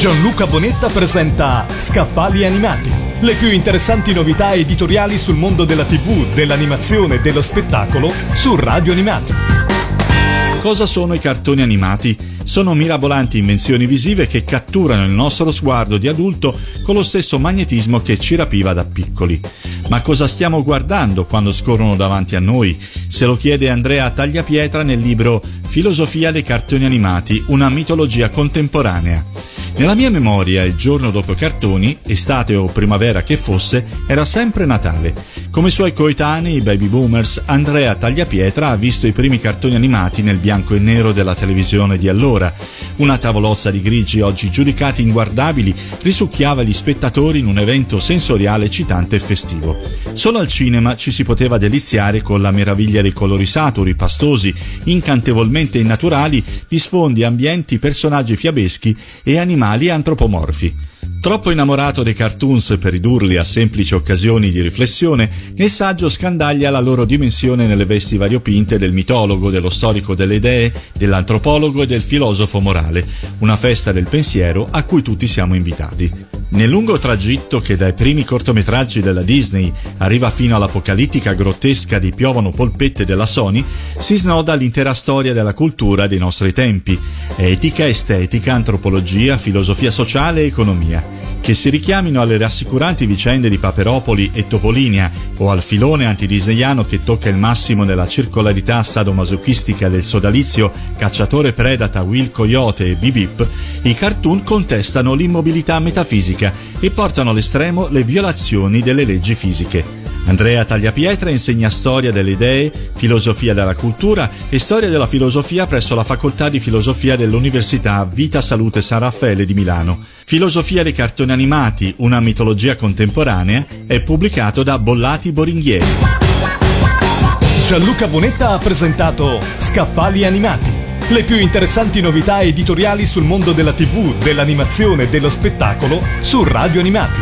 Gianluca Bonetta presenta Scaffali Animati, le più interessanti novità editoriali sul mondo della TV, dell'animazione e dello spettacolo su Radio Animati. Cosa sono i cartoni animati? Sono mirabolanti invenzioni visive che catturano il nostro sguardo di adulto con lo stesso magnetismo che ci rapiva da piccoli. Ma cosa stiamo guardando quando scorrono davanti a noi? Se lo chiede Andrea Tagliapietra nel libro Filosofia dei cartoni animati, una mitologia contemporanea. Nella mia memoria, il giorno dopo i cartoni, estate o primavera che fosse, era sempre Natale. Come i suoi coetanei, i baby boomers, Andrea Tagliapietra ha visto i primi cartoni animati nel bianco e nero della televisione di allora. Una tavolozza di grigi oggi giudicati inguardabili risucchiava gli spettatori in un evento sensoriale eccitante e festivo. Solo al cinema ci si poteva deliziare con la meraviglia dei colori saturi, pastosi, incantevolmente innaturali, di sfondi, ambienti, personaggi fiabeschi e animali antropomorfi. Troppo innamorato dei cartoons per ridurli a semplici occasioni di riflessione, nel saggio scandaglia la loro dimensione nelle vesti variopinte del mitologo, dello storico delle idee, dell'antropologo e del filosofo morale, una festa del pensiero a cui tutti siamo invitati. Nel lungo tragitto che dai primi cortometraggi della Disney arriva fino all'apocalittica grottesca di Piovono polpette della Sony, si snoda l'intera storia della cultura dei nostri tempi, etica, estetica, antropologia, filosofia sociale e economia che si richiamino alle rassicuranti vicende di Paperopoli e Topolinia o al filone antidisneyano che tocca il massimo nella circolarità sadomasochistica del sodalizio cacciatore predata Will Coyote e Bibip, i cartoon contestano l'immobilità metafisica e portano all'estremo le violazioni delle leggi fisiche. Andrea Tagliapietra insegna storia delle idee, filosofia della cultura e storia della filosofia presso la facoltà di filosofia dell'Università Vita Salute San Raffaele di Milano. Filosofia dei cartoni animati, una mitologia contemporanea, è pubblicato da Bollati Boringhieri. Gianluca Bonetta ha presentato Scaffali Animati, le più interessanti novità editoriali sul mondo della TV, dell'animazione e dello spettacolo su Radio Animati.